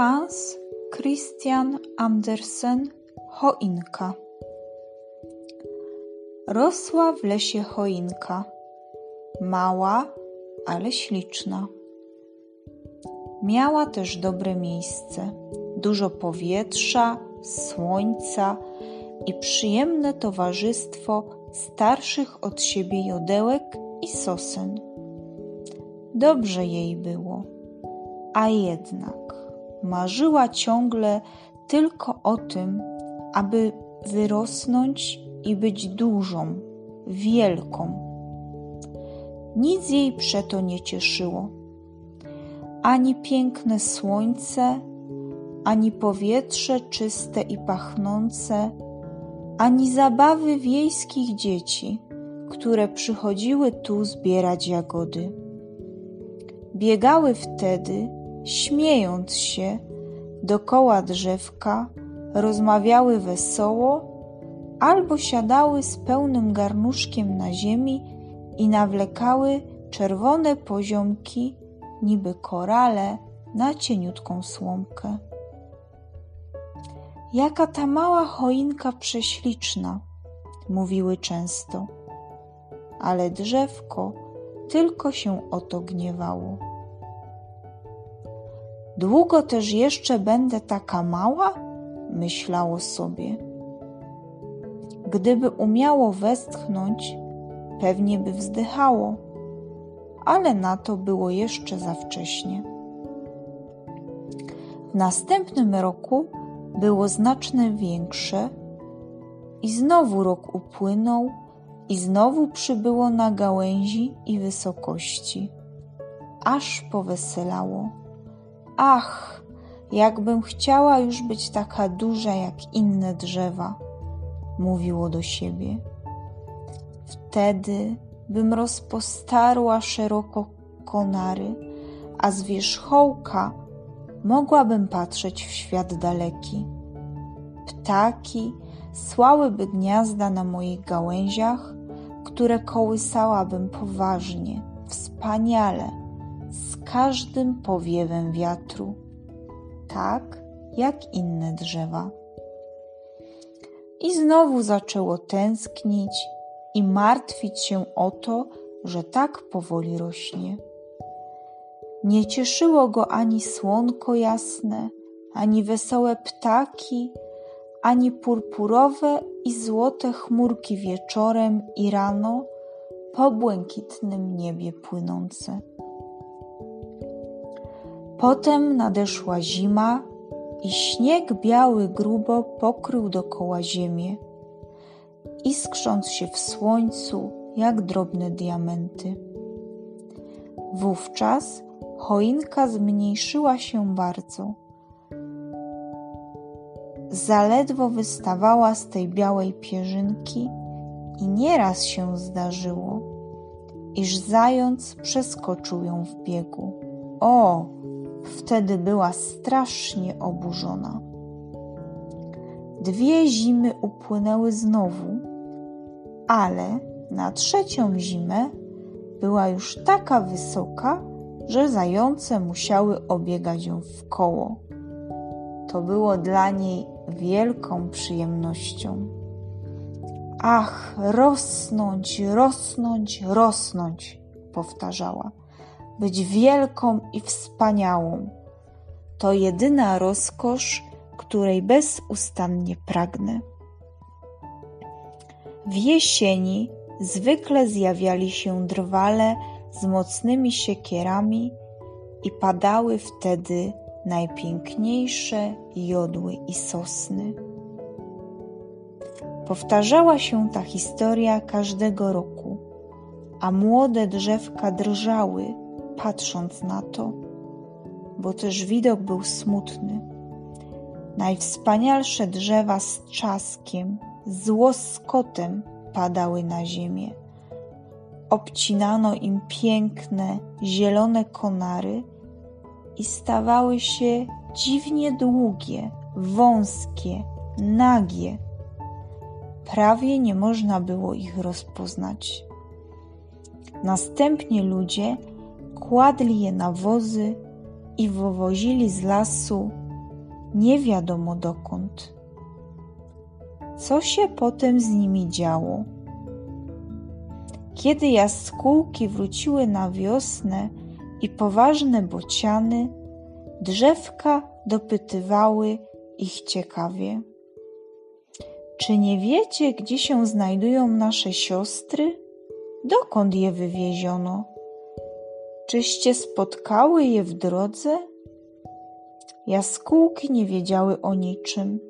Hans Christian Andersen Choinka. Rosła w lesie choinka, mała, ale śliczna. Miała też dobre miejsce, dużo powietrza, słońca i przyjemne towarzystwo starszych od siebie jodełek i sosen. Dobrze jej było, a jednak marzyła ciągle tylko o tym, aby wyrosnąć i być dużą, wielką. Nic jej przeto nie cieszyło. Ani piękne słońce, ani powietrze czyste i pachnące, ani zabawy wiejskich dzieci, które przychodziły tu zbierać jagody. Biegały wtedy, śmiejąc się, dokoła drzewka, rozmawiały wesoło, albo siadały z pełnym garnuszkiem na ziemi i nawlekały czerwone poziomki, niby korale, na cieniutką słomkę. Jaka ta mała choinka prześliczna, mówiły często, ale drzewko tylko się o to gniewało. Długo też jeszcze będę taka mała? myślało sobie. Gdyby umiało westchnąć, pewnie by wzdychało, ale na to było jeszcze za wcześnie. W następnym roku było znacznie większe i znowu rok upłynął i znowu przybyło na gałęzi i wysokości, aż poweselało. Ach, jakbym chciała już być taka duża jak inne drzewa, mówiło do siebie. Wtedy bym rozpostarła szeroko konary, a z wierzchołka mogłabym patrzeć w świat daleki. Ptaki słałyby gniazda na moich gałęziach, które kołysałabym poważnie, wspaniale, z każdym powiewem wiatru, tak jak inne drzewa. I znowu zaczęło tęsknić i martwić się o to, że tak powoli rośnie. Nie cieszyło go ani słonko jasne, ani wesołe ptaki, ani purpurowe i złote chmurki wieczorem i rano po błękitnym niebie płynące. Potem nadeszła zima i śnieg biały grubo pokrył dokoła ziemię, iskrząc się w słońcu jak drobne diamenty. Wówczas choinka zmniejszyła się bardzo. Zaledwo wystawała z tej białej pierzynki i nieraz się zdarzyło, iż zając przeskoczył ją w biegu. O, wtedy była strasznie oburzona. Dwie zimy upłynęły znowu, ale na trzecią zimę była już taka wysoka, że zające musiały obiegać ją w koło. To było dla niej wielką przyjemnością. Ach, rosnąć, rosnąć, rosnąć, powtarzała. Być wielką i wspaniałą. To jedyna rozkosz, której bezustannie pragnę. W jesieni zwykle zjawiali się drwale z mocnymi siekierami i padały wtedy najpiękniejsze jodły i sosny. Powtarzała się ta historia każdego roku, a młode drzewka drżały, patrząc na to, bo też widok był smutny. Najwspanialsze drzewa z trzaskiem, z łoskotem padały na ziemię. Obcinano im piękne, zielone konary i stawały się dziwnie długie, wąskie, nagie. Prawie nie można było ich rozpoznać. Następnie ludzie kładli je na wozy i wywozili z lasu nie wiadomo dokąd. Co się potem z nimi działo? Kiedy jaskółki wróciły na wiosnę i poważne bociany, drzewka dopytywały ich ciekawie. Czy nie wiecie, gdzie się znajdują nasze siostry? Dokąd je wywieziono? Czyście spotkały je w drodze? Jaskółki nie wiedziały o niczym,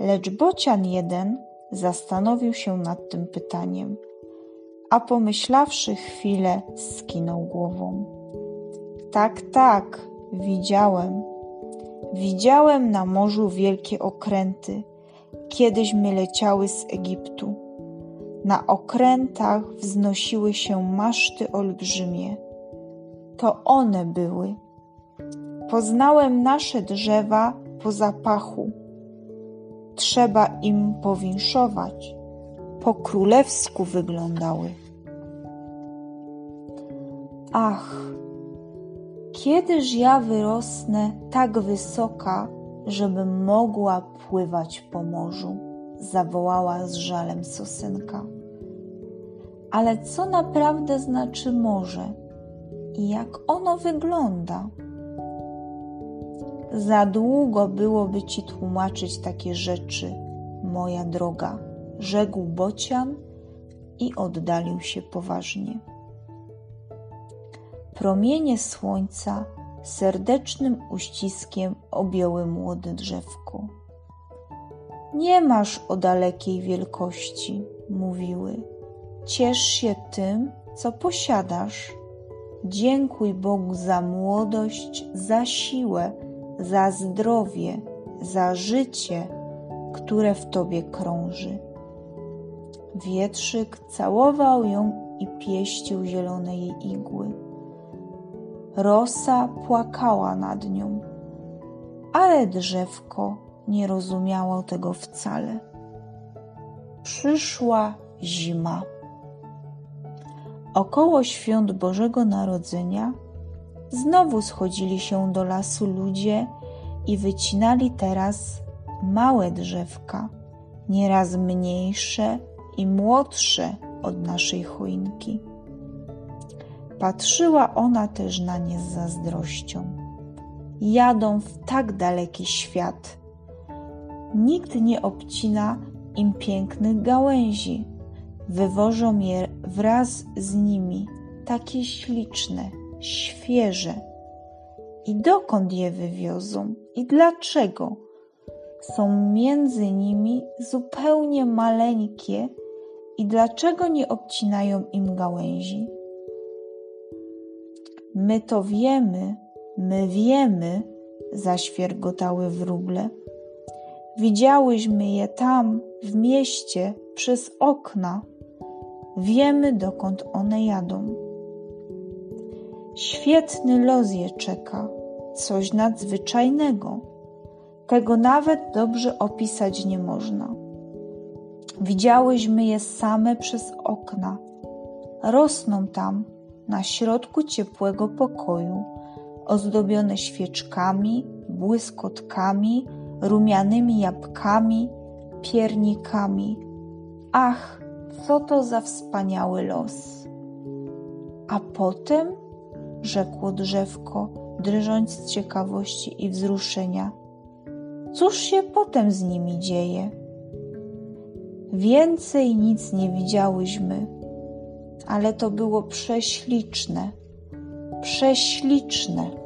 lecz bocian jeden zastanowił się nad tym pytaniem, a pomyślawszy chwilę, skinął głową. Tak, tak, widziałem. Widziałem na morzu wielkie okręty, kiedyśmy leciały z Egiptu. Na okrętach wznosiły się maszty olbrzymie. To one były. Poznałem nasze drzewa po zapachu. Trzeba im powinszować. Po królewsku wyglądały. Ach, kiedyż ja wyrosnę tak wysoka, żebym mogła pływać po morzu, zawołała z żalem Sosynka. Ale co naprawdę znaczy morze i jak ono wygląda? Za długo byłoby ci tłumaczyć takie rzeczy, moja droga, rzekł bocian i oddalił się poważnie. Promienie słońca serdecznym uściskiem objęły młode drzewko. Nie masz o dalekiej wielkości, mówiły. Ciesz się tym, co posiadasz. Dziękuj Bogu za młodość, za siłę, za zdrowie, za życie, które w tobie krąży. Wietrzyk całował ją i pieścił zielone jej igły. Rosa płakała nad nią, ale drzewko nie rozumiało tego wcale. Przyszła zima. Około świąt Bożego Narodzenia znowu schodzili się do lasu ludzie i wycinali teraz małe drzewka, nieraz mniejsze i młodsze od naszej choinki. Patrzyła ona też na nie z zazdrością. Jadą w tak daleki świat. Nikt nie obcina im pięknych gałęzi. Wywożą je wraz z nimi, takie śliczne, świeże. I dokąd je wywiozą? I dlaczego? Są między nimi zupełnie maleńkie i dlaczego nie obcinają im gałęzi? My to wiemy, my wiemy, zaświergotały wróble. Widziałyśmy je tam, w mieście, przez okna. Wiemy, dokąd one jadą. Świetny los je czeka, coś nadzwyczajnego. Tego nawet dobrze opisać nie można. Widziałyśmy je same przez okna. Rosną tam, na środku ciepłego pokoju, ozdobione świeczkami, błyskotkami, rumianymi jabłkami, piernikami. Ach, co to za wspaniały los! A potem, rzekło drzewko, drżąc z ciekawości i wzruszenia, cóż się potem z nimi dzieje? Więcej nic nie widziałyśmy ale to było prześliczne, prześliczne.